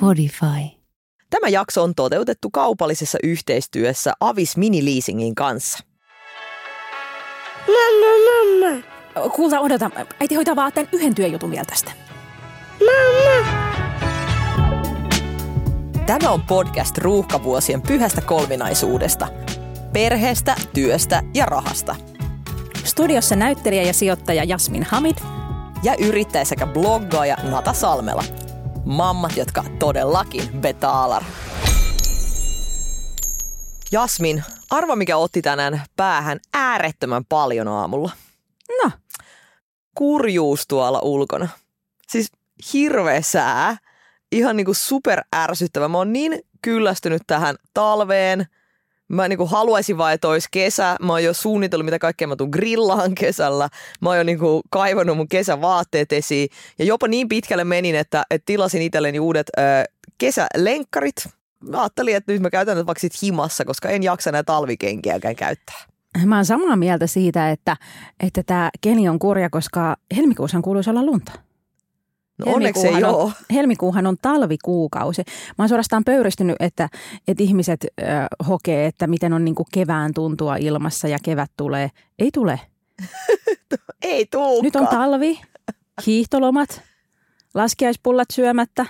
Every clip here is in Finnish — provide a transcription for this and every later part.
Podify. Tämä jakso on toteutettu kaupallisessa yhteistyössä Avis Mini Leasingin kanssa. Mamma, mamma. Kuulta, odota. Äiti hoitaa vaan tämän yhden työjutun vielä tästä. Mamma. Tämä on podcast ruuhkavuosien pyhästä kolminaisuudesta. Perheestä, työstä ja rahasta. Studiossa näyttelijä ja sijoittaja Jasmin Hamid. Ja yrittäjä sekä bloggaaja Nata Salmela. Mammat, jotka todellakin betaalar. Jasmin, arva mikä otti tänään päähän äärettömän paljon aamulla. No, Kurjuus tuolla ulkona. Siis hirveä sää. Ihan niinku super ärsyttävä. Mä oon niin kyllästynyt tähän talveen. Mä niinku haluaisin vaan, että olisi kesä. Mä oon jo suunnitellut, mitä kaikkea mä tuun grillaan kesällä. Mä oon jo niinku kaivannut mun kesävaatteet esiin. Ja jopa niin pitkälle menin, että, että tilasin itselleni uudet ö, kesälenkkarit. Mä ajattelin, että nyt mä käytän ne vaikka sit himassa, koska en jaksa näitä talvikenkiäkään käyttää. mä oon samaa mieltä siitä, että että tämä keli on kurja, koska helmikuussahan kuuluisi olla lunta. No onneksi ei Helmikuuhan oo. on, helmikuuhan on talvikuukausi. Mä oon suorastaan pöyristynyt, että, että ihmiset ö, hokee, että miten on niinku kevään tuntua ilmassa ja kevät tulee. Ei tule. Ei tuukaan. Nyt on talvi, hiihtolomat, laskiaispullat syömättä.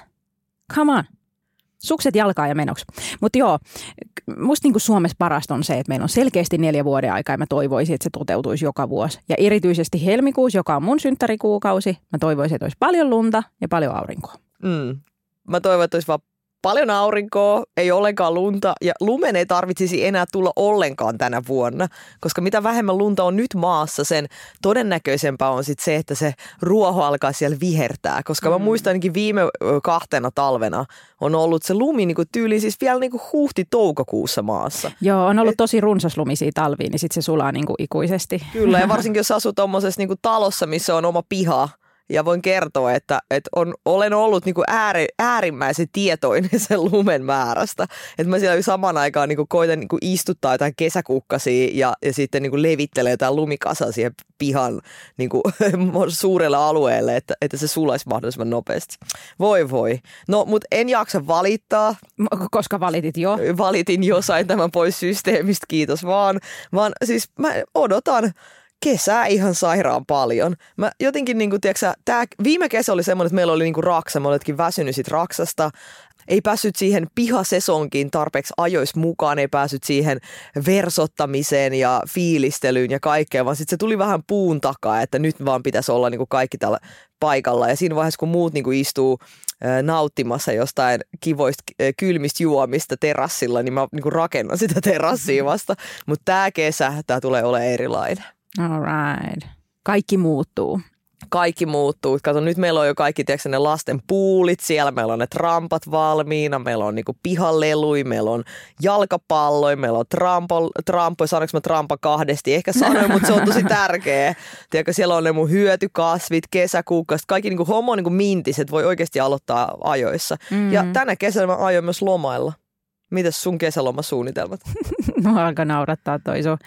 Come on. Sukset jalkaa ja menoksi. Mutta joo, musta niinku Suomessa parasta on se, että meillä on selkeästi neljä vuoden aikaa ja mä toivoisin, että se toteutuisi joka vuosi. Ja erityisesti helmikuussa, joka on mun synttärikuukausi, mä toivoisin, että olisi paljon lunta ja paljon aurinkoa. Mm. Mä toivon, että olisi vaan paljon aurinkoa, ei ollenkaan lunta ja lumen ei tarvitsisi enää tulla ollenkaan tänä vuonna, koska mitä vähemmän lunta on nyt maassa, sen todennäköisempää on sit se, että se ruoho alkaa siellä vihertää, koska mä muistan ainakin viime kahtena talvena on ollut se lumi niin tyyli siis vielä niin huhti-toukokuussa maassa. Joo, on ollut tosi runsaslumisia talviin, niin sitten se sulaa niinku ikuisesti. Kyllä, ja varsinkin jos asuu tuommoisessa niin talossa, missä on oma piha, ja voin kertoa, että, että on, olen ollut niin kuin ääri, äärimmäisen tietoinen sen lumen määrästä. Että mä siellä saman aikaan niin kuin koitan niin kuin istuttaa jotain kesäkukkasia ja, ja sitten niin kuin levittelee jotain lumikasaa siihen pihan niin kuin, suurelle alueelle, että, että se sulaisi mahdollisimman nopeasti. Voi voi. No, mutta en jaksa valittaa. Koska valitit jo. Valitin jo, sain tämän pois systeemistä, kiitos vaan. Vaan siis mä odotan kesää ihan sairaan paljon. Mä jotenkin niinku, tiiäksä, tää, viime kesä oli semmoinen, että meillä oli niinku raksa, mä oletkin väsynyt sit raksasta. Ei päässyt siihen pihasesonkiin tarpeeksi ajoissa mukaan, ei päässyt siihen versottamiseen ja fiilistelyyn ja kaikkeen, vaan sitten se tuli vähän puun takaa, että nyt vaan pitäisi olla niinku kaikki tällä paikalla. Ja siinä vaiheessa, kun muut niinku istuu ö, nauttimassa jostain kivoista kylmistä juomista terassilla, niin mä niinku rakennan sitä terassia vasta. Mutta tämä kesä, tämä tulee olemaan erilainen All right. Kaikki muuttuu. kaikki muuttuu. Kato, nyt meillä on jo kaikki tiedätkö, ne lasten puulit siellä, meillä on ne trampat valmiina, meillä on niinku pihalelui, meillä on jalkapalloja, meillä on trampo, trampo saanko mä trampa kahdesti? Ehkä sanoin, mutta se on tosi tärkeä. Tiedätkö, siellä on ne mun hyötykasvit, kesäkuukkasit, kaikki niinku homo niinku mintiset voi oikeasti aloittaa ajoissa. Mm. Ja tänä kesänä mä aion myös lomailla. Mitäs sun kesälomasuunnitelmat? Mua alkaa naurattaa toi sun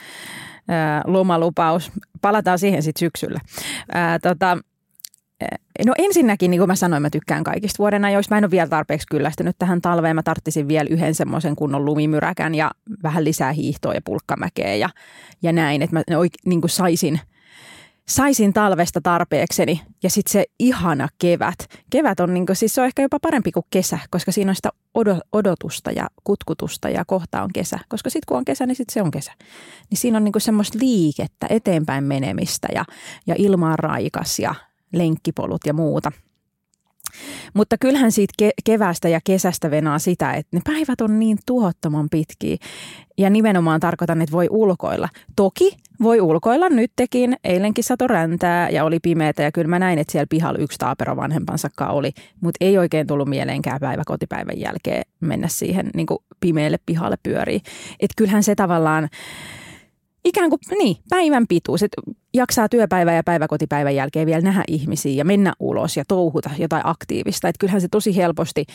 ää, lomalupaus. Palataan siihen sitten syksyllä. Ää, tota, no ensinnäkin, niin kuin mä sanoin, mä tykkään kaikista vuoden ajoista. Mä en ole vielä tarpeeksi kyllästynyt tähän talveen. Mä tarttisin vielä yhden semmoisen kunnon lumimyräkän ja vähän lisää hiihtoa ja pulkkamäkeä ja, ja näin, että mä oik, niin kuin saisin – saisin talvesta tarpeekseni ja sitten se ihana kevät. Kevät on niinku, siis se on ehkä jopa parempi kuin kesä, koska siinä on sitä odo- odotusta ja kutkutusta ja kohta on kesä. Koska sitten kun on kesä, niin sitten se on kesä. Niin siinä on niinku semmoista liikettä, eteenpäin menemistä ja, ja ilma on raikas ja lenkkipolut ja muuta. Mutta kyllähän siitä ke- keväästä ja kesästä venaa sitä, että ne päivät on niin tuhottoman pitkiä. Ja nimenomaan tarkoitan, että voi ulkoilla. Toki voi ulkoilla nytkin. Eilenkin sato räntää ja oli pimeätä ja kyllä mä näin, että siellä pihalla yksi taapero vanhempansakaan oli. Mutta ei oikein tullut mieleenkään päivä kotipäivän jälkeen mennä siihen niin pimeälle pihalle pyöriin. Että kyllähän se tavallaan ikään kuin niin, päivän pituus, että jaksaa työpäivän ja päiväkotipäivän jälkeen vielä nähdä ihmisiä ja mennä ulos ja touhuta jotain aktiivista. Että kyllähän se tosi helposti,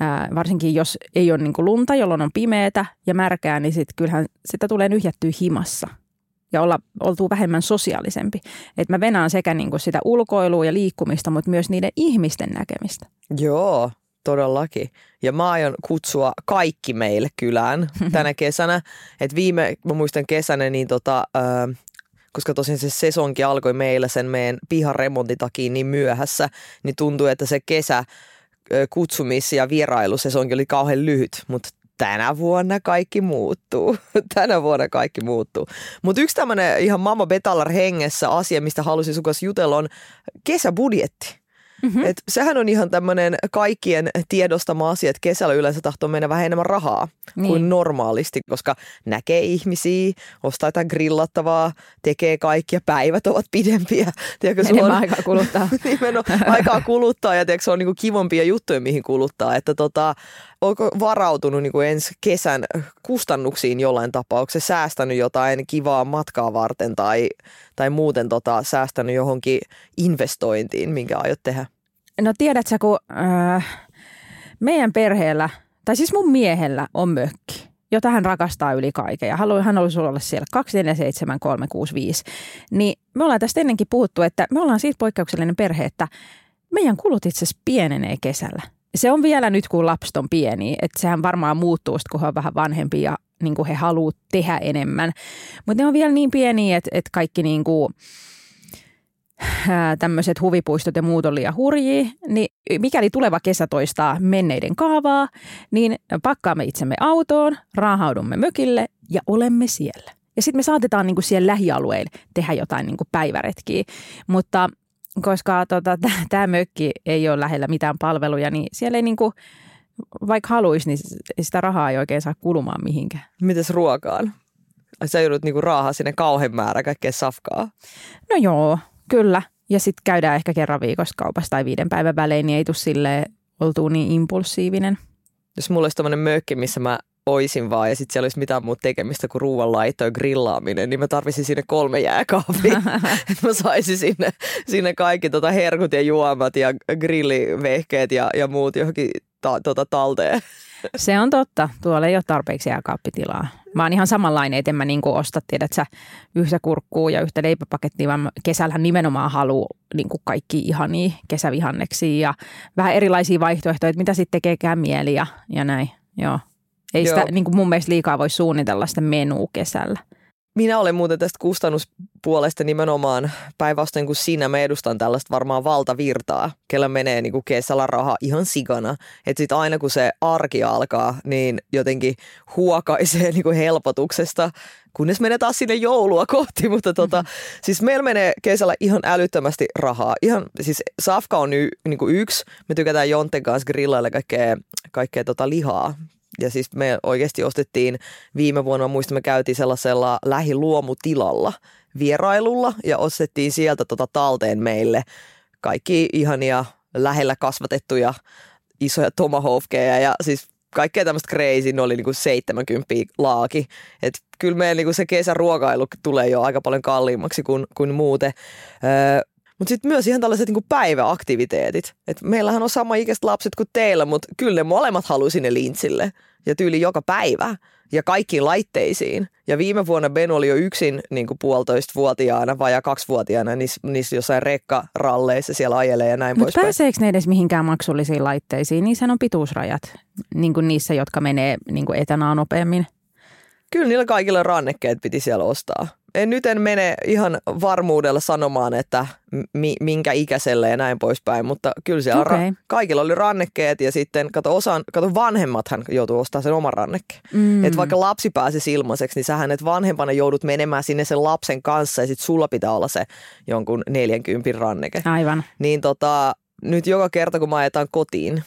ää, varsinkin jos ei ole niin lunta, jolloin on pimeätä ja märkää, niin sit kyllähän sitä tulee nyhjättyä himassa. ja olla, oltuu vähemmän sosiaalisempi. Että mä venaan sekä niin kuin sitä ulkoilua ja liikkumista, mutta myös niiden ihmisten näkemistä. Joo, todellakin. Ja mä aion kutsua kaikki meille kylään tänä kesänä. Et viime, mä muistan kesänä, niin tota, ö, koska tosiaan se sesonki alkoi meillä sen meidän pihan remontin takia niin myöhässä, niin tuntui, että se kesä kutsumis- ja vierailusesonki oli kauhean lyhyt, mutta tänä vuonna kaikki muuttuu. tänä vuonna kaikki muuttuu. Mutta yksi tämmöinen ihan Mama Betalar hengessä asia, mistä halusin sun kanssa jutella, on kesäbudjetti. Mm-hmm. Et sehän on ihan tämmöinen kaikkien tiedostama asia, että kesällä yleensä tahtoo mennä vähän enemmän rahaa niin. kuin normaalisti, koska näkee ihmisiä, ostaa jotain grillattavaa, tekee kaikkia, päivät ovat pidempiä. Tiedätkö, enemmän on, aikaa kuluttaa. nimenomaan aikaa kuluttaa ja tiedätkö, se on niinku kivompia juttuja, mihin kuluttaa. Että tota, onko varautunut niin kuin ensi kesän kustannuksiin jollain tapauksessa, säästänyt jotain kivaa matkaa varten tai, tai muuten tota, säästänyt johonkin investointiin, minkä aiot tehdä? No tiedätkö, kun äh, meidän perheellä, tai siis mun miehellä on mökki, jota hän rakastaa yli kaiken. Ja haluaa, hän olisi olla siellä 247365, niin me ollaan tästä ennenkin puhuttu, että me ollaan siitä poikkeuksellinen perhe, että meidän kulut itse asiassa pienenee kesällä. Se on vielä nyt, kun lapset on pieni, että sehän varmaan muuttuu, kun he on vähän vanhempi ja niin kuin he haluavat tehdä enemmän. Mutta ne on vielä niin pieniä, että, että kaikki niin kuin, tämmöiset huvipuistot ja muut on liian hurjia, niin mikäli tuleva kesä toistaa menneiden kaavaa, niin pakkaamme itsemme autoon, raahaudumme mökille ja olemme siellä. Ja sitten me saatetaan niinku siellä lähialueilla tehdä jotain niinku päiväretkiä, mutta koska tota, tämä mökki ei ole lähellä mitään palveluja, niin siellä ei niinku, vaikka haluaisi, niin sitä rahaa ei oikein saa kulumaan mihinkään. Mites ruokaan? Sä joudut niinku raahaa sinne kauhean määrä kaikkea safkaa. No joo, kyllä. Ja sitten käydään ehkä kerran viikossa kaupassa tai viiden päivän välein, niin ei tule sille oltuu niin impulsiivinen. Jos mulla olisi tämmöinen mökki, missä mä oisin vaan ja sitten siellä olisi mitään muuta tekemistä kuin ruoanlaitto ja grillaaminen, niin mä tarvisin sinne kolme jääkaapia. että mä saisin sinne, sinne kaikki tota herkut ja juomat ja grillivehkeet ja, ja muut johonkin ta, tota, talteen. Se on totta. Tuolla ei ole tarpeeksi jääkaappitilaa. Mä oon ihan samanlainen, että en mä niinku osta, tiedät sä, yhtä kurkkuu ja yhtä leipäpakettia, vaan kesällähän nimenomaan haluaa niinku kaikki ihania kesävihanneksia ja vähän erilaisia vaihtoehtoja, että mitä sitten tekeekään mieli ja, ja näin. Joo. Ei sitä niin kuin mun mielestä liikaa voi suunnitella sitä menua kesällä. Minä olen muuten tästä kustannuspuolesta nimenomaan päinvastoin kuin sinä. Mä edustan tällaista varmaan valtavirtaa, kellä menee niin kuin kesällä raha ihan sigana. Että sitten aina kun se arki alkaa, niin jotenkin huokaisee niin kuin helpotuksesta, kunnes menee taas sinne joulua kohti. Mutta tota, mm-hmm. siis meillä menee kesällä ihan älyttömästi rahaa. Ihan, siis safka on y, niin kuin yksi. Me tykätään Jonten kanssa grillailla kaikkea, kaikkea tota lihaa ja siis me oikeasti ostettiin viime vuonna, muista me käytiin sellaisella lähiluomutilalla vierailulla ja ostettiin sieltä tota talteen meille kaikki ihania lähellä kasvatettuja isoja tomahawkeja ja siis kaikkea tämmöistä crazy, ne oli niinku 70 laaki. Et kyllä meidän niinku se kesäruokailu tulee jo aika paljon kalliimmaksi kuin, kuin muuten. Öö, mutta sitten myös ihan tällaiset niinku päiväaktiviteetit. Et meillähän on sama ikäiset lapset kuin teillä, mutta kyllä ne molemmat haluaa sinne lintsille. Ja tyyli joka päivä ja kaikkiin laitteisiin. Ja viime vuonna Ben oli jo yksin niin kuin puolitoista-vuotiaana vai kaksivuotiaana niissä, niissä jossain rekkaralleissa siellä ajelee ja näin Mutta pääseekö ne edes mihinkään maksullisiin laitteisiin? Niissä on pituusrajat, niin kuin niissä, jotka menee niin kuin etänaa nopeammin. Kyllä niillä kaikilla rannekkeet piti siellä ostaa en, nyt en mene ihan varmuudella sanomaan, että mi, minkä ikäiselle ja näin poispäin, mutta kyllä siellä okay. ra- kaikilla oli rannekkeet ja sitten kato, osan, kato vanhemmathan joutuu ostamaan sen oman rannekkeen. Mm. Että vaikka lapsi pääsi ilmaiseksi, niin sähän et vanhempana joudut menemään sinne sen lapsen kanssa ja sitten sulla pitää olla se jonkun 40 ranneke. Aivan. Niin tota, nyt joka kerta kun mä ajetaan kotiin,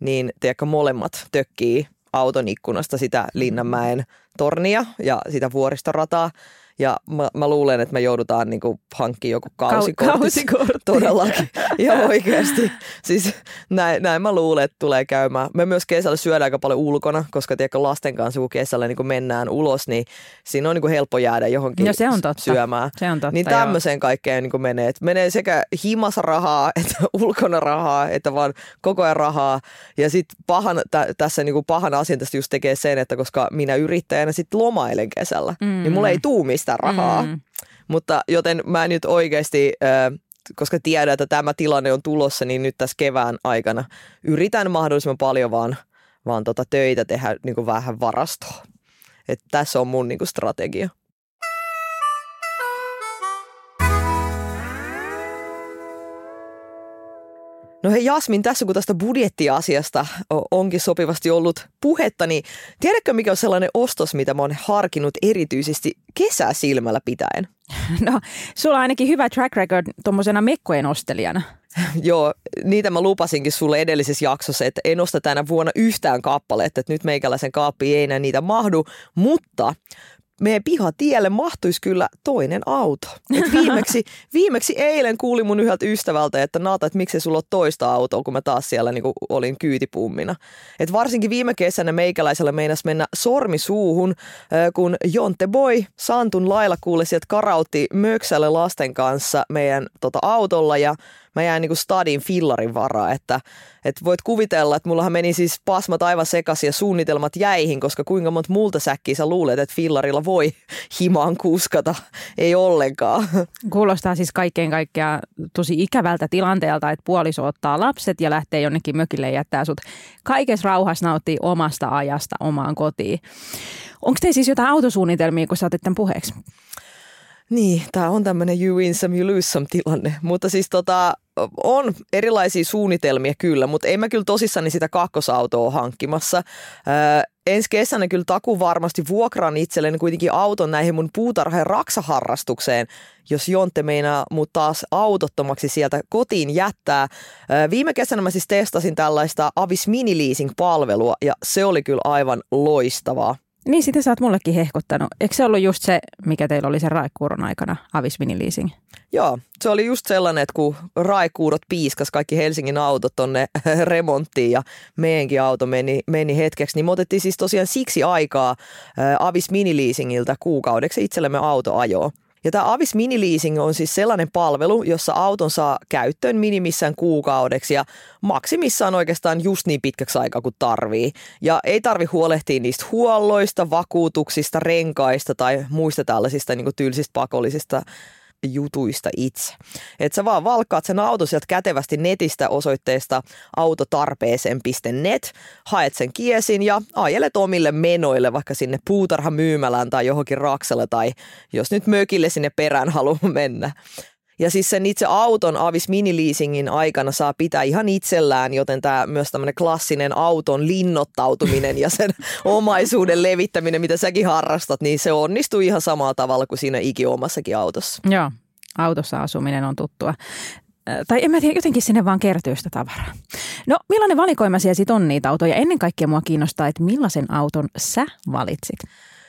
niin tiedätkö, molemmat tökkii auton ikkunasta sitä Linnanmäen tornia ja sitä vuoristorataa. Ja mä, mä luulen, että me joudutaan niinku hankkimaan joku kausikortti. kausikortti. Todellakin. Ja oikeasti. Siis näin, näin mä luulen, että tulee käymään. Me myös kesällä syödään aika paljon ulkona, koska tiedätkö, lasten kanssa kun kesällä niin mennään ulos, niin siinä on niin kuin helppo jäädä johonkin no, se on totta. syömään. Se on totta, niin tämmöiseen kaikkeen niin kuin menee. Et menee sekä himas rahaa, että ulkona rahaa, että vaan koko ajan rahaa. Ja sitten pahan, tä, tässä niin kuin pahan asian tästä just tekee sen, että koska minä yrittäjänä sitten lomailen kesällä, mm. niin mulla ei tuu mistä rahaa. Mm. Mutta joten mä nyt oikeasti, koska tiedän, että tämä tilanne on tulossa, niin nyt tässä kevään aikana yritän mahdollisimman paljon vaan, vaan tota töitä tehdä niin kuin vähän varastoa. Et tässä on mun niin kuin strategia. No hei Jasmin, tässä kun tästä budjettiasiasta onkin sopivasti ollut puhetta, niin tiedätkö mikä on sellainen ostos, mitä mä oon harkinnut erityisesti kesäsilmällä pitäen? No, sulla on ainakin hyvä track record tuommoisena mekkojen ostelijana. Joo, niitä mä lupasinkin sulle edellisessä jaksossa, että en osta tänä vuonna yhtään kappaletta, että nyt meikäläisen kaappi ei enää niitä mahdu, mutta meidän pihatielle mahtuisi kyllä toinen auto. Et viimeksi, viimeksi eilen kuulin mun yhdeltä ystävältä, että Naata, että miksei sulla ole toista autoa, kun mä taas siellä niin olin kyytipummina. Et varsinkin viime kesänä meikäläisellä meinas mennä sormi suuhun, kun Jonte Boy Santun lailla kuule sieltä karautti Möksälle lasten kanssa meidän tota, autolla ja mä jäin niin kuin stadin fillarin varaa, että, että voit kuvitella, että mullahan meni siis pasmat aivan sekaisin ja suunnitelmat jäihin, koska kuinka monta muulta säkkiä sä luulet, että fillarilla voi himaan kuskata, ei ollenkaan. Kuulostaa siis kaikkein kaikkea tosi ikävältä tilanteelta, että puoliso ottaa lapset ja lähtee jonnekin mökille ja jättää sut kaikessa rauhassa nauttii omasta ajasta omaan kotiin. Onko teillä siis jotain autosuunnitelmia, kun sä otit tämän puheeksi? Niin, tämä on tämmöinen you win some, you lose some tilanne. Mutta siis tota, on erilaisia suunnitelmia kyllä, mutta en mä kyllä tosissani sitä kakkosautoa hankkimassa. Öö, ensi kesänä kyllä taku varmasti vuokraan itselleni kuitenkin auton näihin mun puutarha- ja raksaharrastukseen, jos Jonte meinaa mut taas autottomaksi sieltä kotiin jättää. Öö, viime kesänä mä siis testasin tällaista Avis Mini Leasing-palvelua ja se oli kyllä aivan loistavaa. Niin, sitä sä oot mullekin hehkuttanut. Eikö se ollut just se, mikä teillä oli se raikuuron aikana, Avis Mini Leasing? Joo, se oli just sellainen, että kun raikuurot piiskas kaikki Helsingin autot tonne remonttiin ja meidänkin auto meni, meni hetkeksi, niin me otettiin siis tosiaan siksi aikaa Avis Mini Leasingiltä kuukaudeksi itsellemme autoajoa. Ja tämä Avis Mini Leasing on siis sellainen palvelu, jossa auton saa käyttöön minimissään kuukaudeksi ja maksimissaan oikeastaan just niin pitkäksi aikaa kuin tarvii. Ja ei tarvi huolehtia niistä huolloista, vakuutuksista, renkaista tai muista tällaisista niin tylsistä pakollisista jutuista itse. Että sä vaan valkkaat sen auto sieltä kätevästi netistä osoitteesta autotarpeeseen.net, haet sen kiesin ja ajelet omille menoille vaikka sinne puutarhamyymälään tai johonkin raksalle tai jos nyt mökille sinne perään haluaa mennä. Ja siis sen itse auton Avis Mini-leasingin aikana saa pitää ihan itsellään, joten tämä myös tämmöinen klassinen auton linnoittautuminen ja sen omaisuuden levittäminen, mitä säkin harrastat, niin se onnistuu ihan samalla tavalla kuin siinä ikiomassakin autossa. Joo, autossa asuminen on tuttua tai en mä tiedä, jotenkin sinne vaan kertyy sitä tavaraa. No, millainen valikoima siellä sitten on niitä autoja? Ennen kaikkea mua kiinnostaa, että millaisen auton sä valitsit?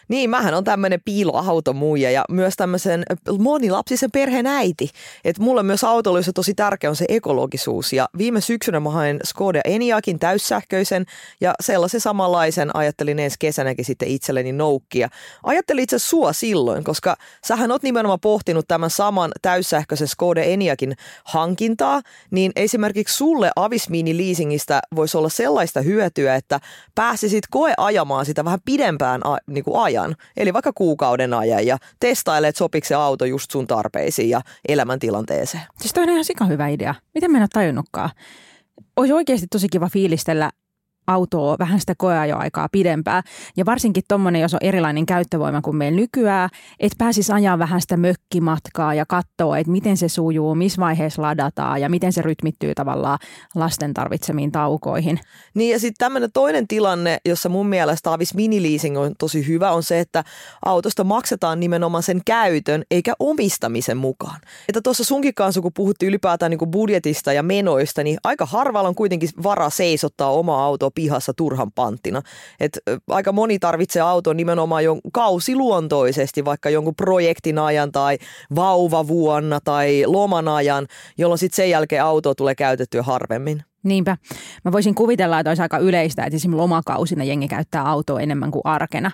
Niin, mähän on tämmöinen piiloautomuija ja myös tämmöisen monilapsisen perheen äiti. Että mulle myös autoiluissa tosi tärkeä on se ekologisuus. Ja viime syksynä mä hain Skoda Eniakin täyssähköisen ja sellaisen samanlaisen ajattelin ensi kesänäkin sitten itselleni noukkia. Ajattelin itse sua silloin, koska sähän oot nimenomaan pohtinut tämän saman täyssähköisen Skoda Eniakin hankintaa, niin esimerkiksi sulle Avis Mini Leasingistä voisi olla sellaista hyötyä, että pääsisit koe ajamaan sitä vähän pidempään a, niin kuin ajan ajan, eli vaikka kuukauden ajan ja testailet, sopiko se auto just sun tarpeisiin ja elämäntilanteeseen. Siis toi on ihan sika hyvä idea. Miten mä en ole tajunnutkaan? Olisi oikeasti tosi kiva fiilistellä autoa vähän sitä koeajoaikaa pidempää. Ja varsinkin tuommoinen, jos on erilainen käyttövoima kuin meillä nykyään, että pääsisi ajaa vähän sitä mökkimatkaa ja katsoa, että miten se sujuu, missä vaiheessa ladataan ja miten se rytmittyy tavallaan lasten tarvitsemiin taukoihin. Niin ja sitten tämmöinen toinen tilanne, jossa mun mielestä Avis Mini-leasing on tosi hyvä, on se, että autosta maksetaan nimenomaan sen käytön eikä omistamisen mukaan. Että tuossa sunkin kanssa, kun puhuttiin ylipäätään niin budjetista ja menoista, niin aika harvalla on kuitenkin vara seisottaa oma auto pihassa turhan panttina. Et aika moni tarvitsee auton nimenomaan jo kausiluontoisesti, vaikka jonkun projektin ajan tai vauvavuonna tai loman ajan, jolloin sitten sen jälkeen auto tulee käytettyä harvemmin. Niinpä. Mä voisin kuvitella, että olisi aika yleistä, että esimerkiksi lomakausina jengi käyttää autoa enemmän kuin arkena.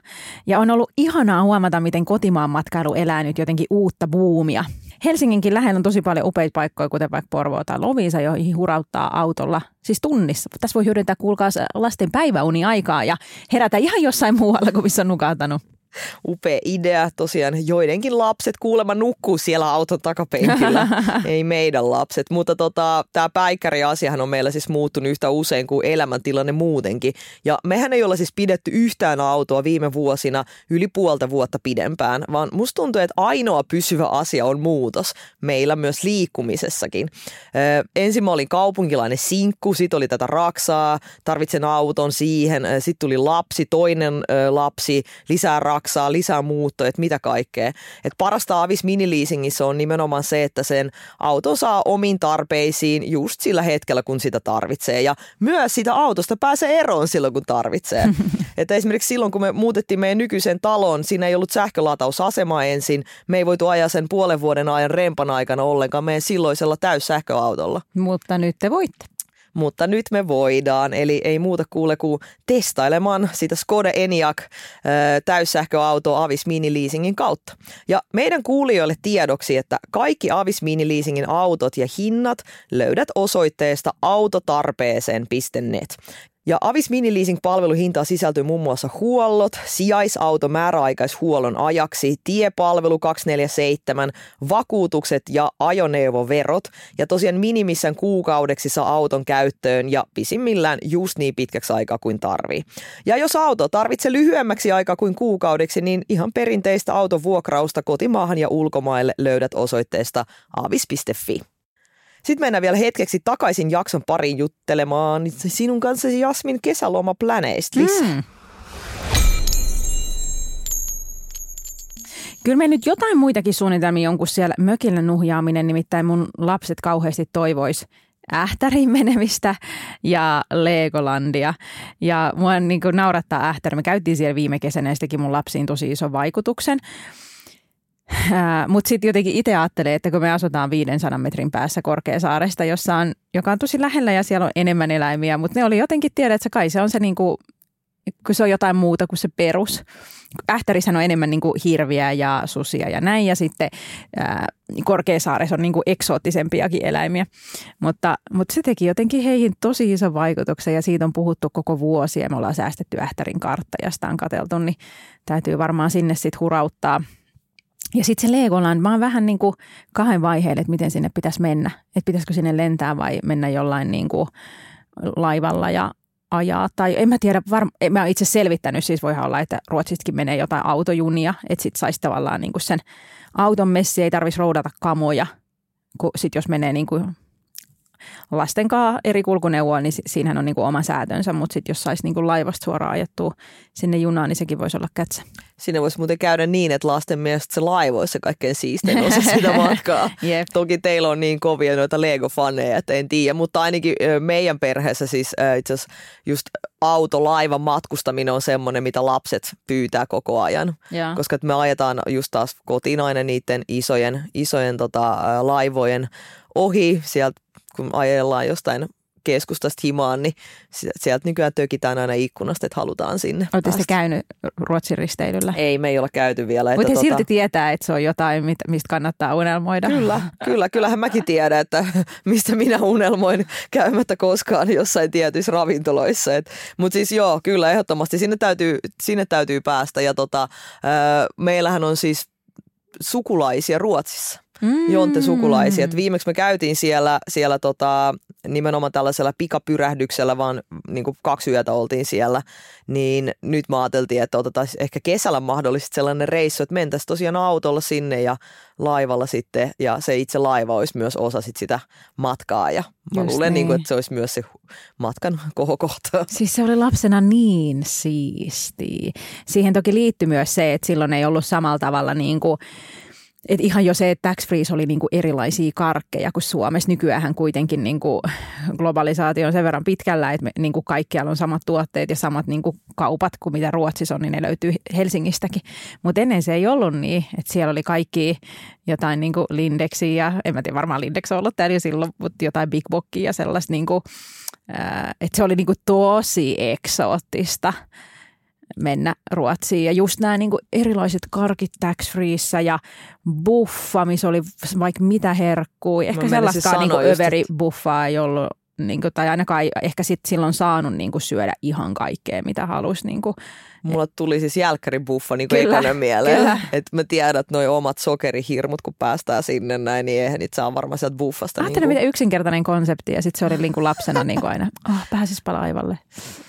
Ja on ollut ihanaa huomata, miten kotimaan matkailu elää nyt jotenkin uutta buumia. Helsinginkin lähellä on tosi paljon upeita paikkoja, kuten vaikka Porvoo tai Loviisa, joihin hurauttaa autolla siis tunnissa. Tässä voi hyödyntää, kuulkaa lasten päiväuni aikaa ja herätä ihan jossain muualla kuin missä on nukahtanut. Upea idea. Tosiaan joidenkin lapset kuulemma nukkuu siellä auton takapenkillä. Ei meidän lapset. Mutta tota, tämä päikkäriasiahan on meillä siis muuttunut yhtä usein kuin elämäntilanne muutenkin. Ja mehän ei olla siis pidetty yhtään autoa viime vuosina yli puolta vuotta pidempään, vaan musta tuntuu, että ainoa pysyvä asia on muutos. Meillä myös liikkumisessakin. Ö, ensin mä olin kaupunkilainen sinkku, sit oli tätä raksaa, tarvitsen auton siihen, sitten tuli lapsi, toinen ö, lapsi, lisää raksaa, lisää muuttoa, että mitä kaikkea. Et parasta avis miniliisingissä on nimenomaan se, että sen auto saa omiin tarpeisiin just sillä hetkellä, kun sitä tarvitsee. Ja myös sitä autosta pääsee eroon silloin, kun tarvitsee. että esimerkiksi silloin, kun me muutettiin meidän nykyisen talon, siinä ei ollut sähkölatausasemaa ensin. Me ei voitu ajaa sen puolen vuoden ajan rempan aikana ollenkaan meidän silloisella täyssähköautolla. Mutta nyt te voitte. Mutta nyt me voidaan, eli ei muuta kuule kuin testailemaan sitä Skoda Enyaq täyssähköautoa Avis Mini Leasingin kautta. Ja meidän kuulijoille tiedoksi, että kaikki Avis Mini Leasingin autot ja hinnat löydät osoitteesta autotarpeeseen.net. Ja Avis Mini Leasing palveluhintaan sisältyy muun muassa huollot, sijaisauto määräaikaishuollon ajaksi, tiepalvelu 247, vakuutukset ja ajoneuvoverot. Ja tosiaan minimissään kuukaudeksi saa auton käyttöön ja pisimmillään just niin pitkäksi aikaa kuin tarvii. Ja jos auto tarvitsee lyhyemmäksi aikaa kuin kuukaudeksi, niin ihan perinteistä autovuokrausta kotimaahan ja ulkomaille löydät osoitteesta avis.fi. Sitten mennään vielä hetkeksi takaisin jakson pariin juttelemaan sinun kanssasi Jasmin kesälomaplaneista lisää. Mm. Kyllä me nyt jotain muitakin suunnitelmia on kuin siellä mökillä nuhjaaminen, nimittäin mun lapset kauheasti toivois Ähtäriin menemistä ja Legolandia. Ja mua niin naurattaa Ähtäri. Me käytiin siellä viime kesänä ja mun lapsiin tosi iso vaikutuksen. Mutta sitten jotenkin itse ajattelee, että kun me asutaan 500 metrin päässä Korkeasaaresta, jossa on, joka on tosi lähellä ja siellä on enemmän eläimiä, mutta ne oli jotenkin tiedä, että kai se on se niinku, kun se on jotain muuta kuin se perus. Ähtärissähän on enemmän niinku hirviä ja susia ja näin ja sitten ää, Korkeasaaressa on niinku eksoottisempiakin eläimiä. Mutta, mutta se teki jotenkin heihin tosi iso vaikutuksen ja siitä on puhuttu koko vuosi ja me ollaan säästetty Ähtärin kartta ja sitä on katseltu, niin täytyy varmaan sinne sitten hurauttaa – ja sitten se Legoland, mä oon vähän niin kuin kahden vaiheelle, että miten sinne pitäisi mennä. Että pitäisikö sinne lentää vai mennä jollain niin kuin laivalla ja ajaa. Tai en mä tiedä, varm- en mä itse selvittänyt, siis voihan olla, että Ruotsistakin menee jotain autojunia, että sitten saisi tavallaan niin kuin sen auton messi, ei tarvitsisi roudata kamoja, kun sit jos menee niin kuin lasten kanssa eri kulkuneuvoa, niin siinähän on niin kuin oma säätönsä, mutta sitten jos saisi niin laivasta suoraan ajettua sinne junaan, niin sekin voisi olla kätsä. Siinä voisi muuten käydä niin, että lasten mielestä se laivo olisi se kaikkein siistein osa sitä matkaa. Jep. Toki teillä on niin kovia noita Lego-faneja, että en tiedä, mutta ainakin meidän perheessä siis itse asiassa just autolaivan matkustaminen on semmoinen, mitä lapset pyytää koko ajan. Ja. Koska me ajetaan just taas kotiin aina niiden isojen, isojen tota, laivojen ohi sieltä kun ajellaan jostain keskustasta himaan, niin sieltä nykyään tökitään aina ikkunasta, että halutaan sinne. Oletteko käynyt Ruotsin risteilyllä? Ei, me ei olla käyty vielä. Mutta tota... silti tietää, että se on jotain, mistä kannattaa unelmoida. Kyllä, kyllä, kyllähän mäkin tiedän, että mistä minä unelmoin käymättä koskaan jossain tietyissä ravintoloissa. Mutta siis joo, kyllä ehdottomasti sinne täytyy, sinne täytyy päästä. Ja tota, meillähän on siis sukulaisia Ruotsissa mm. Jonte-sukulaisia. Et viimeksi me käytiin siellä, siellä tota, nimenomaan tällaisella pikapyrähdyksellä, vaan niin kuin kaksi yötä oltiin siellä. Niin nyt mä ajateltiin, että otetaan ehkä kesällä mahdollisesti sellainen reissu, että mentäisiin tosiaan autolla sinne ja laivalla sitten. Ja se itse laiva olisi myös osa sit sitä matkaa. Ja mä Just luulen, niin. Niin kuin, että se olisi myös se matkan kohokohta. Siis se oli lapsena niin siisti. Siihen toki liittyy myös se, että silloin ei ollut samalla tavalla niin kuin et ihan jo se, että tax free oli niinku erilaisia karkkeja kuin Suomessa. Nykyään kuitenkin niinku globalisaatio on sen verran pitkällä, että niinku kaikkialla on samat tuotteet ja samat niinku kaupat kuin mitä Ruotsissa on, niin ne löytyy Helsingistäkin. Mutta ennen se ei ollut niin, että siellä oli kaikki jotain niinku Lindexiä ja en mä tiedä, varmaan Lindex on ollut täällä jo silloin, mutta jotain Big Bockia ja sellaista, niinku, että se oli niinku tosi eksoottista mennä Ruotsiin. Ja just nämä niin erilaiset karkit tax freeissä ja buffa, missä oli vaikka mitä herkkuu. Ehkä sellaista niin överi buffaa ei ollut niin kuin, tai ainakaan ei ehkä sit silloin saanut niin kuin, syödä ihan kaikkea, mitä halusi. Niin kuin. Mulla tuli siis jälkkäribuffa niin kuin Kyllä, ekana mieleen. kyllä. Että mä tiedän, että noi omat sokerihirmut, kun päästään sinne näin, niin eihän niitä saa varmaan sieltä buffasta. Ajattelen, niin, miten yksinkertainen konsepti ja sitten se oli niin kuin lapsena niin kuin aina, oh, pääsispä laivalle.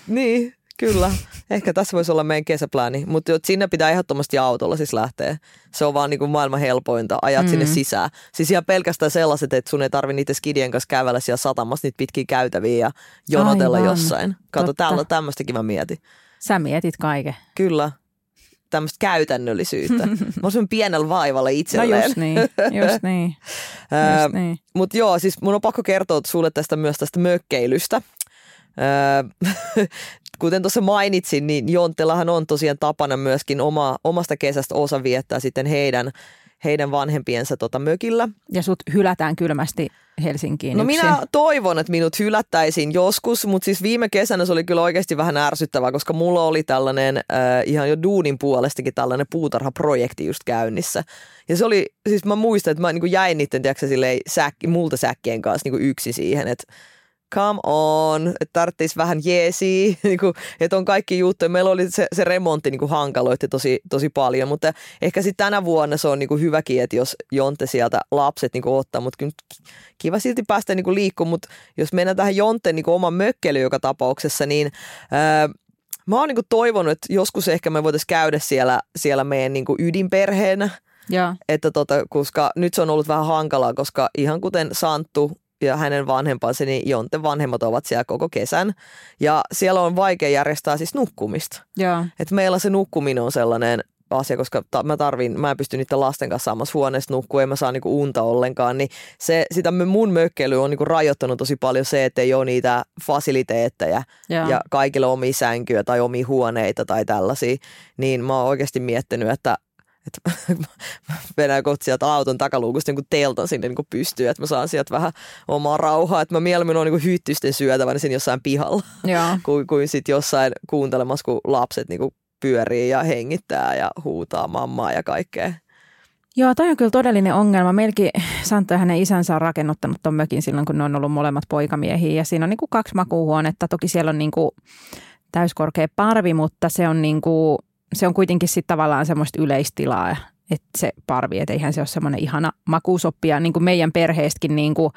niin, kyllä. Ehkä tässä voisi olla meidän kesäpläni. Mutta sinne pitää ehdottomasti autolla siis lähteä. Se on vaan niin kuin maailman helpointa. Ajat mm. sinne sisään. Siis ihan pelkästään sellaiset, että sun ei tarvi niiden skidien kanssa kävellä siellä satamassa niitä pitkiä käytäviä ja jonotella Aivan. jossain. Kato, Totta. täällä on tämmöistäkin mä mietin. Sä mietit kaiken. Kyllä. Tämmöistä käytännöllisyyttä. Mä oon pienellä vaivalla No itselleen. just niin, just niin. Just niin. Mutta joo, siis mun on pakko kertoa sulle tästä myös tästä mökkeilystä. Kuten tuossa mainitsin, niin Jonttellahan on tosiaan tapana myöskin oma, omasta kesästä osa viettää sitten heidän, heidän vanhempiensa tota mökillä. Ja sut hylätään kylmästi Helsinkiin No yksin. minä toivon, että minut hylättäisiin joskus, mutta siis viime kesänä se oli kyllä oikeasti vähän ärsyttävää, koska mulla oli tällainen äh, ihan jo duunin puolestakin tällainen puutarhaprojekti just käynnissä. Ja se oli, siis mä muistan, että mä niin jäin niiden, tiedätkö, silleen, säkki, multa säkkien kanssa niin yksi siihen, että come on, että tarvitsisi vähän jeesiä, niin kuin, että on kaikki juttuja. Meillä oli se, se remontti niin kuin hankaloitti tosi, tosi paljon, mutta ehkä sitten tänä vuonna se on niin kuin hyväkin, että jos Jonte sieltä lapset niin kuin ottaa, mutta kyllä kiva silti päästä niin kuin liikkumaan, mutta jos mennään tähän Jonteen niin kuin oman mökkeilyyn joka tapauksessa, niin ää, mä oon niin kuin toivonut, että joskus ehkä me voitaisiin käydä siellä, siellä meidän niin kuin ydinperheenä, Joo. että tota, koska nyt se on ollut vähän hankalaa, koska ihan kuten Santtu ja hänen vanhempansa, niin Jonten vanhemmat ovat siellä koko kesän. Ja siellä on vaikea järjestää siis nukkumista. Joo. Et meillä se nukkuminen on sellainen asia, koska ta- mä tarvin, mä en pysty niiden lasten kanssa samassa huoneessa nukkua, en mä saa niinku unta ollenkaan, niin se, sitä mun mökkely on niinku rajoittanut tosi paljon se, että ei ole niitä fasiliteetteja Joo. ja kaikille omia sänkyjä tai omia huoneita tai tällaisia, niin mä oon oikeasti miettinyt, että että vedän kohta sieltä auton takaluukusta niin teltan sinne niin pystyyn, että mä saan sieltä vähän omaa rauhaa, että mä mieluummin oon niin hyttysten syötävänä siinä jossain pihalla Joo. kuin, kuin sitten jossain kuuntelemassa, kun lapset niin pyörii ja hengittää ja huutaa mammaa ja kaikkea. Joo, toi on kyllä todellinen ongelma. Meilläkin Santtu ja hänen isänsä on rakennuttanut tuon mökin silloin, kun ne on ollut molemmat poikamiehiä. Ja siinä on niin kuin kaksi makuuhuonetta. Toki siellä on niin kuin täyskorkea parvi, mutta se on, niin kuin, se on kuitenkin sitten tavallaan semmoista yleistilaa, että se parvi, että eihän se ole semmoinen ihana makuusoppia niin kuin meidän perheestäkin niin kuin,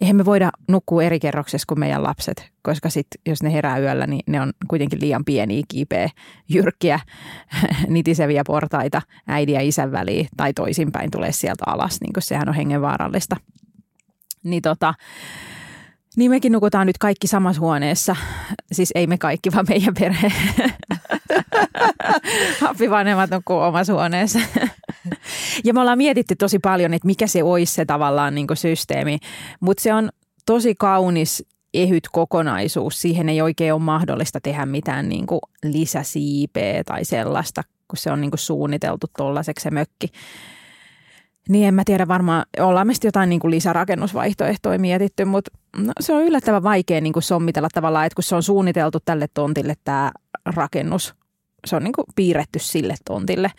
eihän me voida nukkua eri kerroksessa kuin meidän lapset, koska sitten jos ne herää yöllä, niin ne on kuitenkin liian pieniä, kiipeä, jyrkkiä, nitiseviä portaita äidin ja isän väliin tai toisinpäin tulee sieltä alas, niin kuin sehän on hengenvaarallista. Niin tota, niin mekin nukutaan nyt kaikki samassa huoneessa. Siis ei me kaikki, vaan meidän perhe. Appivanhemmat nukkuu omassa huoneessa. ja me ollaan mietitty tosi paljon, että mikä se olisi se tavallaan niin kuin systeemi. Mutta se on tosi kaunis ehyt kokonaisuus. Siihen ei oikein ole mahdollista tehdä mitään niin kuin lisäsiipeä tai sellaista, kun se on niin kuin suunniteltu tuollaiseksi se mökki. Niin en mä tiedä varmaan, ollaan me sitten jotain niin kuin lisärakennusvaihtoehtoja mietitty, mutta no, se on yllättävän vaikea niin kuin sommitella tavallaan, että kun se on suunniteltu tälle tontille tämä rakennus, se on niin kuin piirretty sille tontille,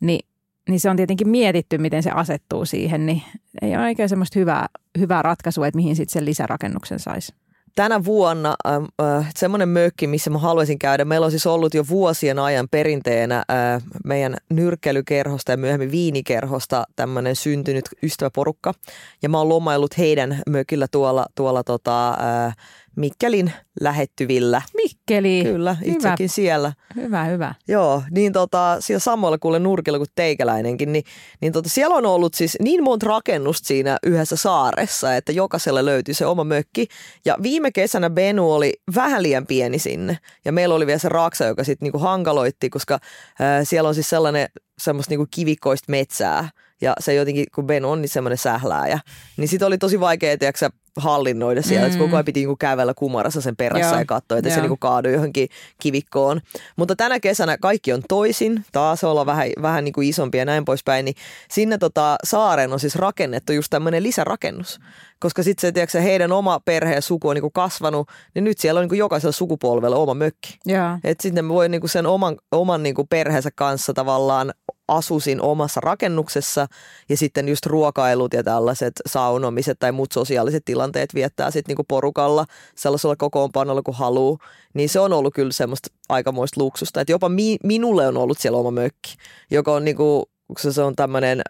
niin, niin se on tietenkin mietitty, miten se asettuu siihen, niin ei ole oikein semmoista hyvää, hyvää ratkaisua, että mihin sitten sen lisärakennuksen saisi. tänä vuonna äh, äh, semmoinen mökki, missä mä haluaisin käydä. Meillä on siis ollut jo vuosien ajan perinteenä äh, meidän nyrkkeilykerhosta ja myöhemmin viinikerhosta tämmöinen syntynyt ystäväporukka. Ja mä oon lomaillut heidän mökillä tuolla, tuolla tota, äh, Mikkelin lähettyvillä. Mikkeli, Kyllä, hyvä, itsekin siellä. hyvä, hyvä. Joo, niin tota, siellä samoilla kuule nurkilla kuin teikäläinenkin, niin, niin tota, siellä on ollut siis niin monta rakennusta siinä yhdessä saaressa, että jokaiselle löytyy se oma mökki. Ja viime kesänä Benu oli vähän liian pieni sinne. Ja meillä oli vielä se raksa, joka sitten niinku hankaloitti, koska ää, siellä on siis sellainen semmoista niinku kivikkoista metsää. Ja se jotenkin, kun Ben on niin semmoinen sählääjä, niin sitten oli tosi vaikea, tiedätkö, hallinnoida siellä. Mm. Että koko ajan piti niinku kävellä kumarassa sen perässä Joo. ja katsoa, että se Joo. niinku kaadui johonkin kivikkoon. Mutta tänä kesänä kaikki on toisin. Taas ollaan vähän, vähän niinku isompi ja näin poispäin. Niin sinne tota, saareen on siis rakennettu just tämmöinen lisärakennus. Koska sitten se, tiedätkö, heidän oma perhe ja suku on niinku kasvanut, niin nyt siellä on niinku jokaisella sukupolvella oma mökki. Että sitten voi niinku sen oman, oman niinku perheensä kanssa tavallaan asusin omassa rakennuksessa ja sitten just ruokailut ja tällaiset saunomiset tai muut sosiaaliset tilanteet viettää sitten niinku porukalla sellaisella kokoonpanolla kuin haluu, niin se on ollut kyllä semmoista aikamoista luksusta. Että jopa mi- minulle on ollut siellä oma mökki, joka on niinku, se on tämmöinen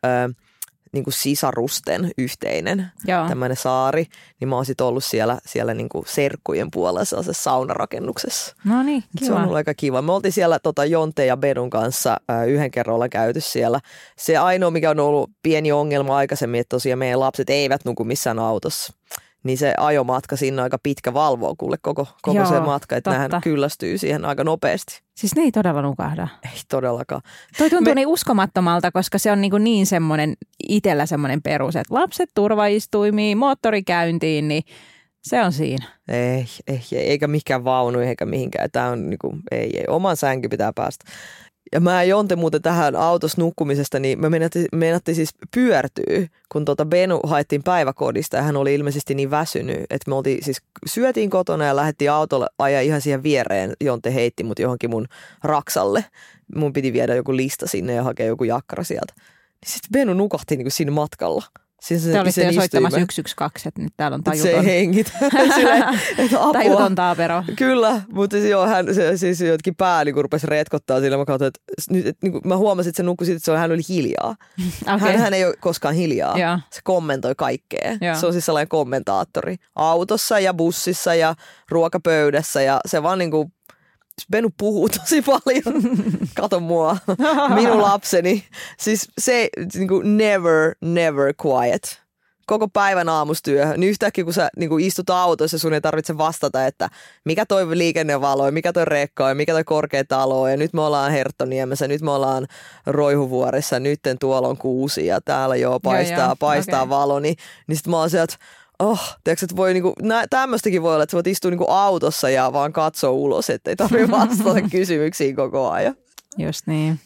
niin kuin sisarusten yhteinen tämmöinen saari, niin mä oon sit ollut siellä, siellä niin kuin serkkujen puolella sellaisessa saunarakennuksessa. No niin, Se on kiva. ollut aika kiva. Me oltiin siellä tota, Jonte ja Bedun kanssa ää, yhden kerran ollaan käyty siellä. Se ainoa, mikä on ollut pieni ongelma aikaisemmin, että tosiaan meidän lapset eivät nuku missään autossa. Niin se ajomatka sinne aika pitkä valvoa kuule koko, koko Joo, se matka, että nehän kyllästyy siihen aika nopeasti. Siis ne ei todella nukahda. Ei todellakaan. Toi tuntuu Me- niin uskomattomalta, koska se on niin, niin semmoinen, itsellä semmoinen perus, että lapset turvaistuimiin, moottori käyntiin, niin se on siinä. Ei, ei, ei eikä mikään vaunu eikä mihinkään. Tämä on niinku, ei, ei, oman sänky pitää päästä. Ja mä Jonte muuten tähän autossa nukkumisesta, niin me meinattiin siis pyörtyä, kun tota Benu haettiin päiväkodista ja hän oli ilmeisesti niin väsynyt, että me oltiin siis syötiin kotona ja lähdettiin autolle ajaa ihan siihen viereen. Jonte heitti mut johonkin mun raksalle. Mun piti viedä joku lista sinne ja hakea joku jakkara sieltä. Niin sitten Benu nukahti niinku siinä matkalla. Siis se, Te olitte jo soittamassa istuimen. 112, että nyt täällä on Se ei tajuton, hengitä. Että apua. tajuton taapero. Kyllä, mutta siis joo, hän se, siis jotkin pää niin rupesi retkottaa sillä. Mä katsoin, että, nyt, että niin kuin, mä huomasin, että se nukkui siitä, että se on, hän oli hiljaa. Okay. Hän, hän ei ole koskaan hiljaa. Joo. Se kommentoi kaikkea. Joo. Se on siis sellainen kommentaattori. Autossa ja bussissa ja ruokapöydässä ja se vaan niin kuin, Benu puhuu tosi paljon. Kato mua, minun lapseni. Siis se niin kuin never, never quiet. Koko päivän aamustyöhön. Niin yhtäkkiä kun sä niin kuin istut autossa, sun ei tarvitse vastata, että mikä toi liikennevalo, ja mikä toi rekka mikä toi korkea talo ja nyt me ollaan Herttoniemessä, nyt me ollaan Roihuvuoressa, nytten tuolla on kuusi, ja täällä joo paistaa, Joo, joo, paistaa okei. valo, niin, niin sit mä oon sieltä, oh, tiedätkö, että voi niinku, nä, tämmöistäkin voi olla, että sä voit istua niinku autossa ja vaan katsoa ulos, ettei tarvitse vastata kysymyksiin koko ajan. Just niin.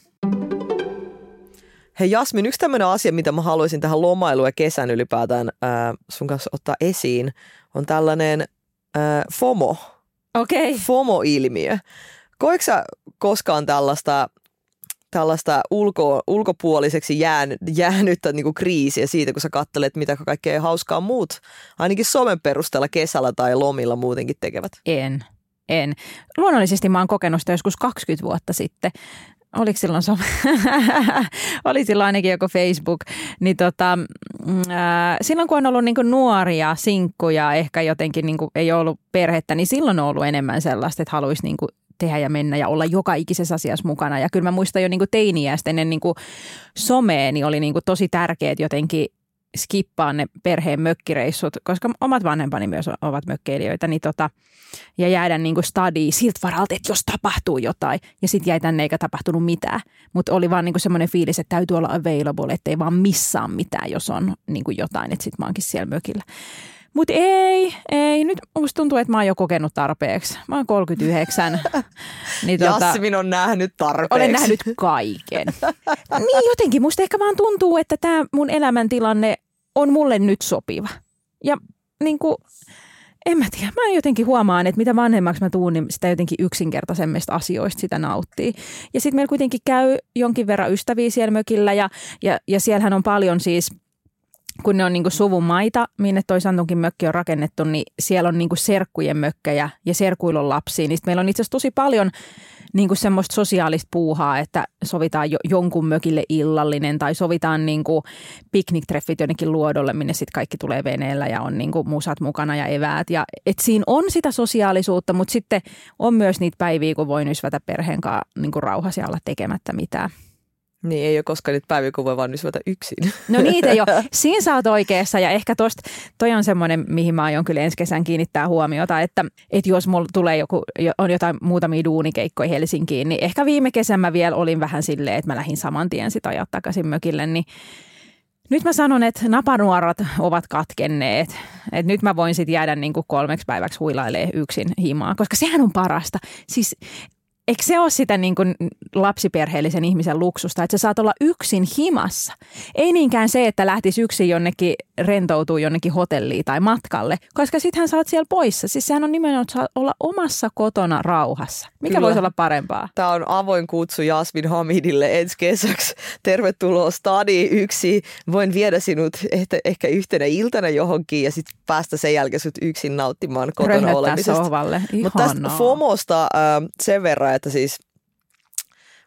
Hei Jasmin, yksi tämmöinen asia, mitä mä haluaisin tähän lomailuun ja kesän ylipäätään ää, sun kanssa ottaa esiin, on tällainen ää, FOMO, Okei. Okay. FOMO-ilmiö. Koetko sä koskaan tällaista, tällaista ulko, ulkopuoliseksi jään, jäänyttä niin kuin kriisiä siitä, kun sä katselet, mitä kaikkea hauskaa muut, ainakin somen perusteella kesällä tai lomilla muutenkin tekevät? En. En. Luonnollisesti mä oon kokenut sitä joskus 20 vuotta sitten. Oliko silloin some? Oli silloin ainakin joku Facebook. Niin tota, mm, ää, silloin kun on ollut niin nuoria, sinkkuja, ehkä jotenkin niin ei ollut perhettä, niin silloin on ollut enemmän sellaista, että haluaisi niin tehdä ja mennä ja olla joka ikisessä asiassa mukana. Ja kyllä mä muistan jo niin teiniästä ennen niin somea, niin oli niin tosi tärkeät jotenkin skippaa ne perheen mökkireissut, koska omat vanhempani myös ovat mökkeilijöitä, niin tota, ja jäädä niin kuin studiin siltä varalta, että jos tapahtuu jotain. Ja sitten jäi tänne eikä tapahtunut mitään. Mutta oli vaan niin kuin semmoinen fiilis, että täytyy olla available, ettei vaan missaa mitään, jos on niin kuin jotain, että sitten mä oonkin siellä mökillä. Mutta ei, ei. Nyt musta tuntuu, että mä oon jo kokenut tarpeeksi. Mä oon 39. niin tota, Jasmin on nähnyt tarpeeksi. olen nähnyt kaiken. niin jotenkin musta ehkä vaan tuntuu, että tämä mun elämäntilanne on mulle nyt sopiva. Ja niin kuin, en mä tiedä, mä jotenkin huomaan, että mitä vanhemmaksi mä tuun, niin sitä jotenkin yksinkertaisemmista asioista sitä nauttii. Ja sitten meillä kuitenkin käy jonkin verran ystäviä siellä mökillä ja, ja, ja siellähän on paljon siis kun ne on niinku suvun maita, minne toi Santunkin mökki on rakennettu, niin siellä on niinku serkkujen mökkejä ja serkuilla on lapsia. Niin sit meillä on itse asiassa tosi paljon niinku semmoista sosiaalista puuhaa, että sovitaan jo, jonkun mökille illallinen tai sovitaan niinku pikniktreffit jonnekin luodolle, minne sitten kaikki tulee veneellä ja on niinku musat mukana ja eväät. Ja, et siinä on sitä sosiaalisuutta, mutta sitten on myös niitä päiviä, kun voi nysvätä perheen kanssa niinku rauhassa ja olla tekemättä mitään. Niin ei ole koskaan niitä päiviä, kun voi vaan yksin. No niitä jo. Siinä sä oot oikeassa ja ehkä tosta, toi on semmoinen, mihin mä aion kyllä ensi kesän kiinnittää huomiota, että, että jos mulla tulee joku, on jotain muutamia duunikeikkoja Helsinkiin, niin ehkä viime kesän mä vielä olin vähän silleen, että mä lähdin saman tien sitä ajaa takaisin mökille, niin nyt mä sanon, että napanuorat ovat katkenneet. Et nyt mä voin sitten jäädä niin kuin kolmeksi päiväksi huilailee yksin himaa, koska sehän on parasta. Siis eikö se ole sitä niin kuin lapsiperheellisen ihmisen luksusta, että sä saat olla yksin himassa? Ei niinkään se, että lähtisi yksin jonnekin rentoutuu jonnekin hotelliin tai matkalle, koska sittenhän sä oot siellä poissa. Siis sehän on nimenomaan, että saat olla omassa kotona rauhassa. Mikä Kyllä. voisi olla parempaa? Tämä on avoin kutsu Jasmin Hamidille ensi kesäksi. Tervetuloa stadi yksi. Voin viedä sinut ehkä, ehkä yhtenä iltana johonkin ja sitten päästä sen jälkeen sut yksin nauttimaan kotona Röhöttää olemisesta. sohvalle. Mutta tästä. FOMOsta äh, sen verran, että siis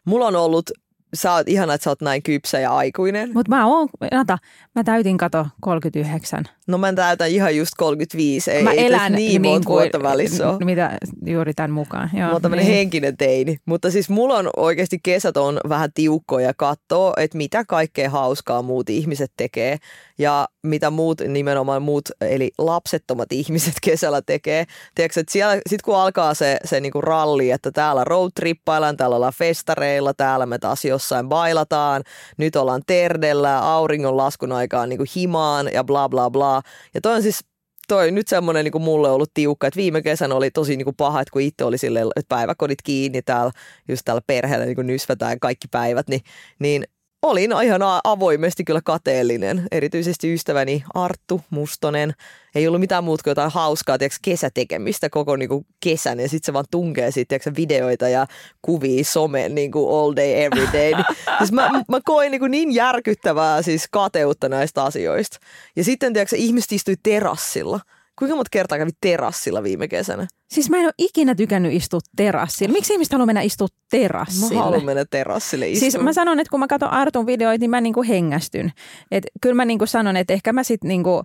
mulla on ollut, sä oot ihana, että sä oot näin kypsä ja aikuinen. Mutta mä oon, Nata, mä täytin kato 39. No mä täytän ihan just 35, ei, mä ei elän tässä niin, monta vuotta välissä ole. Mitä juuri tämän mukaan. Joo, Mä oon niin. henkinen teini. Mutta siis mulla on oikeasti kesät on vähän tiukkoja katsoa, että mitä kaikkea hauskaa muut ihmiset tekee ja mitä muut nimenomaan muut, eli lapsettomat ihmiset kesällä tekee. Tiedätkö, että siellä, sit kun alkaa se, se niinku ralli, että täällä roadtrippaillaan, täällä ollaan festareilla, täällä me taas jossain bailataan, nyt ollaan terdellä, auringon laskun aikaan niinku himaan ja bla bla bla. Ja toi on siis toi nyt semmoinen niin mulle ollut tiukka, että viime kesänä oli tosi niin kuin paha, että kun itse oli silleen, että päiväkodit kiinni täällä, just täällä perheellä niin nysvätään kaikki päivät, niin, niin olin ihan avoimesti kyllä kateellinen. Erityisesti ystäväni Arttu Mustonen. Ei ollut mitään muuta kuin jotain hauskaa, tiedätkö, kesätekemistä koko niin kuin kesän. Ja sitten se vaan tunkee sit, tiedätkö, videoita ja kuvia someen niin kuin all day, every day. Siis mä, mä koin niin, kuin niin järkyttävää siis kateutta näistä asioista. Ja sitten tiedätkö, ihmiset istui terassilla. Kuinka monta kertaa kävi terassilla viime kesänä? Siis mä en ole ikinä tykännyt istua terassille. Miksi ihmiset haluaa mennä istua Mä terassille? haluan mennä terassille istumaan. Siis mä sanon, että kun mä katson Artun videoita, niin mä niinku hengästyn. Et kyllä mä niinku sanon, että ehkä mä sit niinku...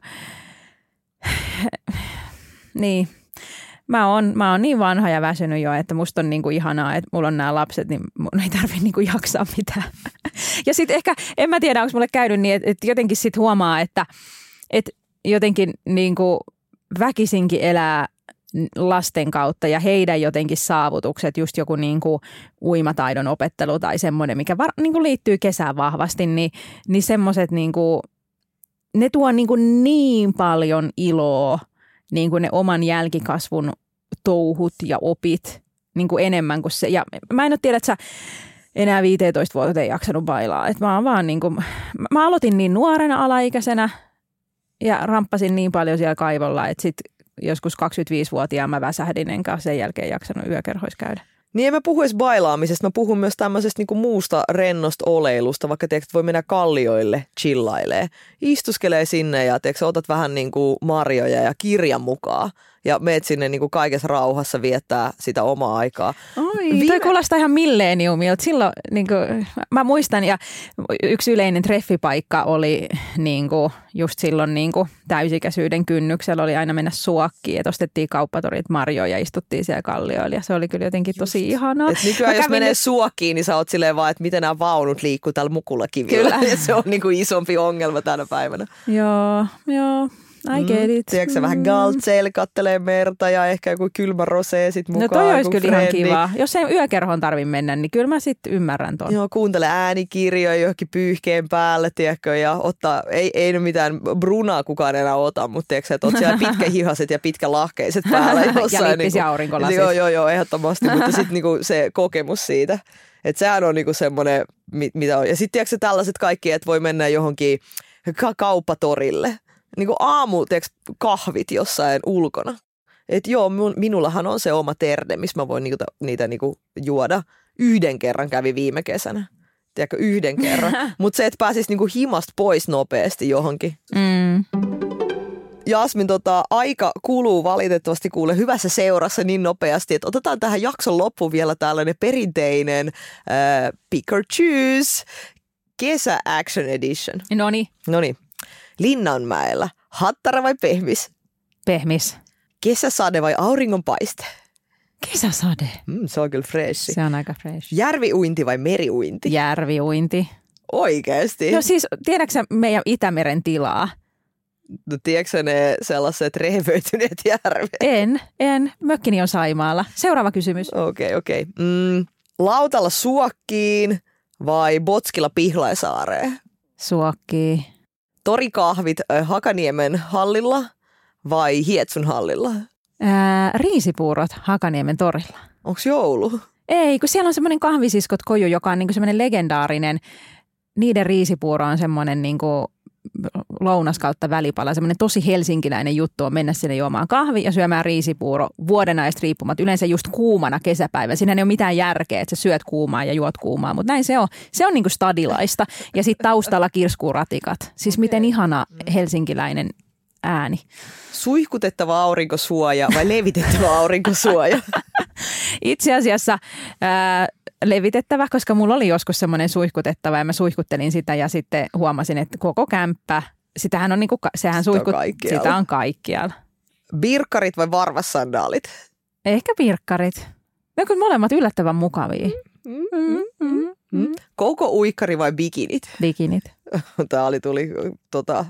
niin. Mä oon, mä oon niin vanha ja väsynyt jo, että musta on niinku ihanaa, että mulla on nämä lapset, niin mun ei tarvi niinku jaksaa mitään. ja sitten ehkä, en mä tiedä, onko mulle käynyt niin, että, että jotenkin sit huomaa, että, että jotenkin niinku väkisinkin elää lasten kautta ja heidän jotenkin saavutukset, just joku niin kuin uimataidon opettelu tai semmoinen, mikä var, niin kuin liittyy kesään vahvasti, niin, niin semmoiset niin kuin, ne tuo niin, kuin niin paljon iloa, niin kuin ne oman jälkikasvun touhut ja opit niin kuin enemmän kuin se. Ja mä en ole tiedä, että sä enää 15 vuotta ei jaksanut bailaa. Et mä, vaan niin kuin, mä aloitin niin nuorena alaikäisenä ja ramppasin niin paljon siellä kaivolla, että sit joskus 25-vuotiaan mä väsähdin, enkä sen jälkeen jaksanut yökerhoissa käydä. Niin en mä puhu edes bailaamisesta, mä puhun myös tämmöisestä niinku muusta rennosta oleilusta, vaikka tiedätkö, voi mennä kallioille chillailee. Istuskelee sinne ja tiedätkö, otat vähän niinku marjoja ja kirjan mukaan ja meet sinne niinku kaikessa rauhassa viettää sitä omaa aikaa. Oi, Viime- toi kuulostaa ihan milleniumilta. Silloin, niin kuin, mä muistan, ja yksi yleinen treffipaikka oli niin kuin, just silloin niin kuin, täysikäisyyden kynnyksellä oli aina mennä suokkiin, että ostettiin kauppatorit marjoja ja istuttiin siellä kallioilla, ja se oli kyllä jotenkin tosi ihanaa. Et nykyään jos menee nyt- suokkiin, niin sä oot silleen vaan, että miten nämä vaunut liikkuu täällä mukulakivillä. Kyllä. Ja se on niinku isompi ongelma tänä päivänä. Joo, joo, I get it. Tiedätkö sä vähän galtseille, kattelee merta ja ehkä joku kylmä rosé sit mukaan. No toi olisi kyllä ihan frendi. kiva. Jos ei yökerhoon tarvi mennä, niin kyllä mä sitten ymmärrän ton. Joo, kuuntele äänikirjoja johonkin pyyhkeen päälle, tiedätkö, ja ottaa, ei, ei nyt mitään brunaa kukaan enää ota, mutta tiedätkö, että oot siellä pitkähihaset ja pitkälahkeiset päällä Ja jossain. lippis- ja aurinkolasit. Joo, joo, joo, ehdottomasti, mutta sitten niinku se kokemus siitä, että sehän on niinku semmoinen, mi- mitä on. Ja sitten tiedätkö tällaiset kaikki, että voi mennä johonkin ka- kauppatorille, niinku aamu, tiedätkö, kahvit jossain ulkona. Että joo, mun, minullahan on se oma terde, missä mä voin niitä, niitä niinku juoda. Yhden kerran kävi viime kesänä. Tiedätkö, yhden kerran. Mutta se, että pääsisi niinku himasta pois nopeasti johonkin. Mm. Jasmin, tota, aika kuluu valitettavasti kuule hyvässä seurassa niin nopeasti, että otetaan tähän jakson loppuun vielä tällainen perinteinen äh, pick or choose kesä action edition. No niin, No niin, Linnanmäellä, hattara vai pehmis? pehmis. Kesäsade vai auringonpaiste? Kesäsade. Mm, se on kyllä freshi. Se on aika fresh. Järviuinti vai meriuinti? Järviuinti. Oikeasti? No siis, tiedätkö meidän Itämeren tilaa? No, tiedätkö ne sellaiset rehevöityneet järvet? En, en. Mökkini on Saimaalla. Seuraava kysymys. Okei, okay, okei. Okay. Mm, lautalla suokkiin vai botskilla Pihlaisaareen? Suokki. Torikahvit Hakaniemen hallilla vai Hietsun hallilla? Ää, riisipuurot Hakaniemen torilla. Onko joulu? Ei, kun siellä on semmoinen kahvisiskot koju, joka on niinku semmoinen legendaarinen. Niiden riisipuuro on semmoinen niinku lounas kautta välipala. Semmoinen tosi helsinkiläinen juttu on mennä sinne juomaan kahvi ja syömään riisipuuro vuodenaista riippumatta. Yleensä just kuumana kesäpäivä. Siinä ei ole mitään järkeä, että sä syöt kuumaa ja juot kuumaa, mutta näin se on. Se on niinku stadilaista. Ja sitten taustalla kirskuuratikat. Siis miten ihana helsinkiläinen ääni. Suihkutettava aurinkosuoja vai levitettävä aurinkosuoja? Itse asiassa ää, levitettävä, koska mulla oli joskus semmoinen suihkutettava ja mä suihkuttelin sitä ja sitten huomasin, että koko kämppä, sitähän on niinku, sehän Sitä on suihkut, kaikkialla. sitä on kaikkialla. Birkkarit vai varvassandaalit? Ehkä virkkarit. Ne on molemmat yllättävän mukavia. Mm. Mm, mm, mm. Koko uikkari vai bikinit? Bikinit. Tämä oli, tuli tota,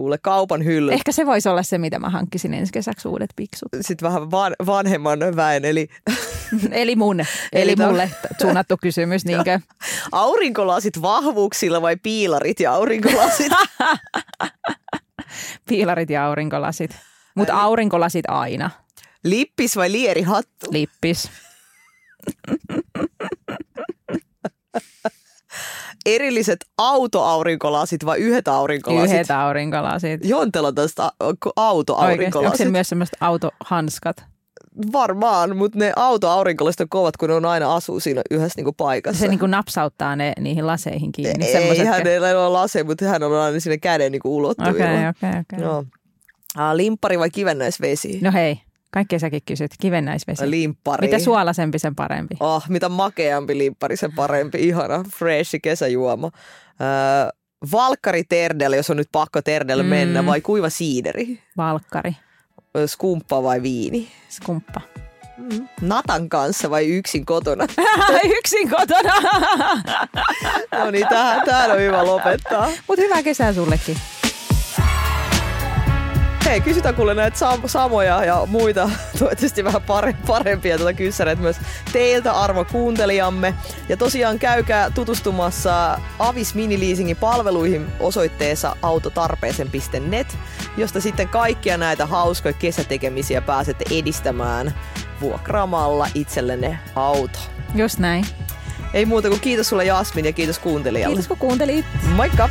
kuule kaupan hylly. Ehkä se voisi olla se, mitä mä hankkisin ensi kesäksi uudet piksut. Sitten vähän van, vanhemman väen, eli Eli mun, eli, Eli mulle suunnattu kysymys, niinkö? aurinkolasit vahvuuksilla vai piilarit ja aurinkolasit? Piilarit ja aurinkolasit. Mutta aurinkolasit aina. Lippis vai lierihattu? Lippis. Erilliset autoaurinkolasit vai yhdet aurinkolasit? Yhdet aurinkolasit. Jontelo tästä Oikeasti. Onko autoaurinkolasit. myös semmoiset autohanskat? Varmaan, mutta ne autoaurinkolasit on kovat, kun ne on aina asuu siinä yhdessä niinku paikassa. Se niinku napsauttaa ne niihin laseihin kiinni. Ei, semmoiset- hänellä ei ole lase, mutta hän on aina sinne käden niinku ulottuvilla. Okei, okei, okei. Joo. Ah, limppari vai kivennäisvesi? No hei, kaikkea säkin kysyt. Kivennäisvesi. Limppari. Mitä suolaisempi, sen parempi. Oh, mitä makeampi limppari, sen parempi. Ihana, freshi kesäjuoma. Öö, valkkari terdelle, jos on nyt pakko terdelle Mm. mm. mennä, vai kuiva siideri? Valkkari, Öö, Skumppa vai viini? skumppa. Natan kanssa vai yksin kotona? Yksin kotona. no niin, tähän, tähän on hyvä lopettaa. Mutta hyvää kesää sullekin. Hei, kysytään kuule näitä sam- samoja ja muita, toivottavasti vähän pare- parempia tuota kyssäreitä myös teiltä arvo kuuntelijamme. Ja tosiaan käykää tutustumassa Avis Mini-leasingin palveluihin osoitteessa autotarpeeseen.net, josta sitten kaikkia näitä hauskoja kesätekemisiä pääsette edistämään vuokraamalla itsellenne auto. Just näin. Ei muuta kuin kiitos sulle Jasmin ja kiitos kuuntelijalle. Kiitos kun kuuntelit. Moikka!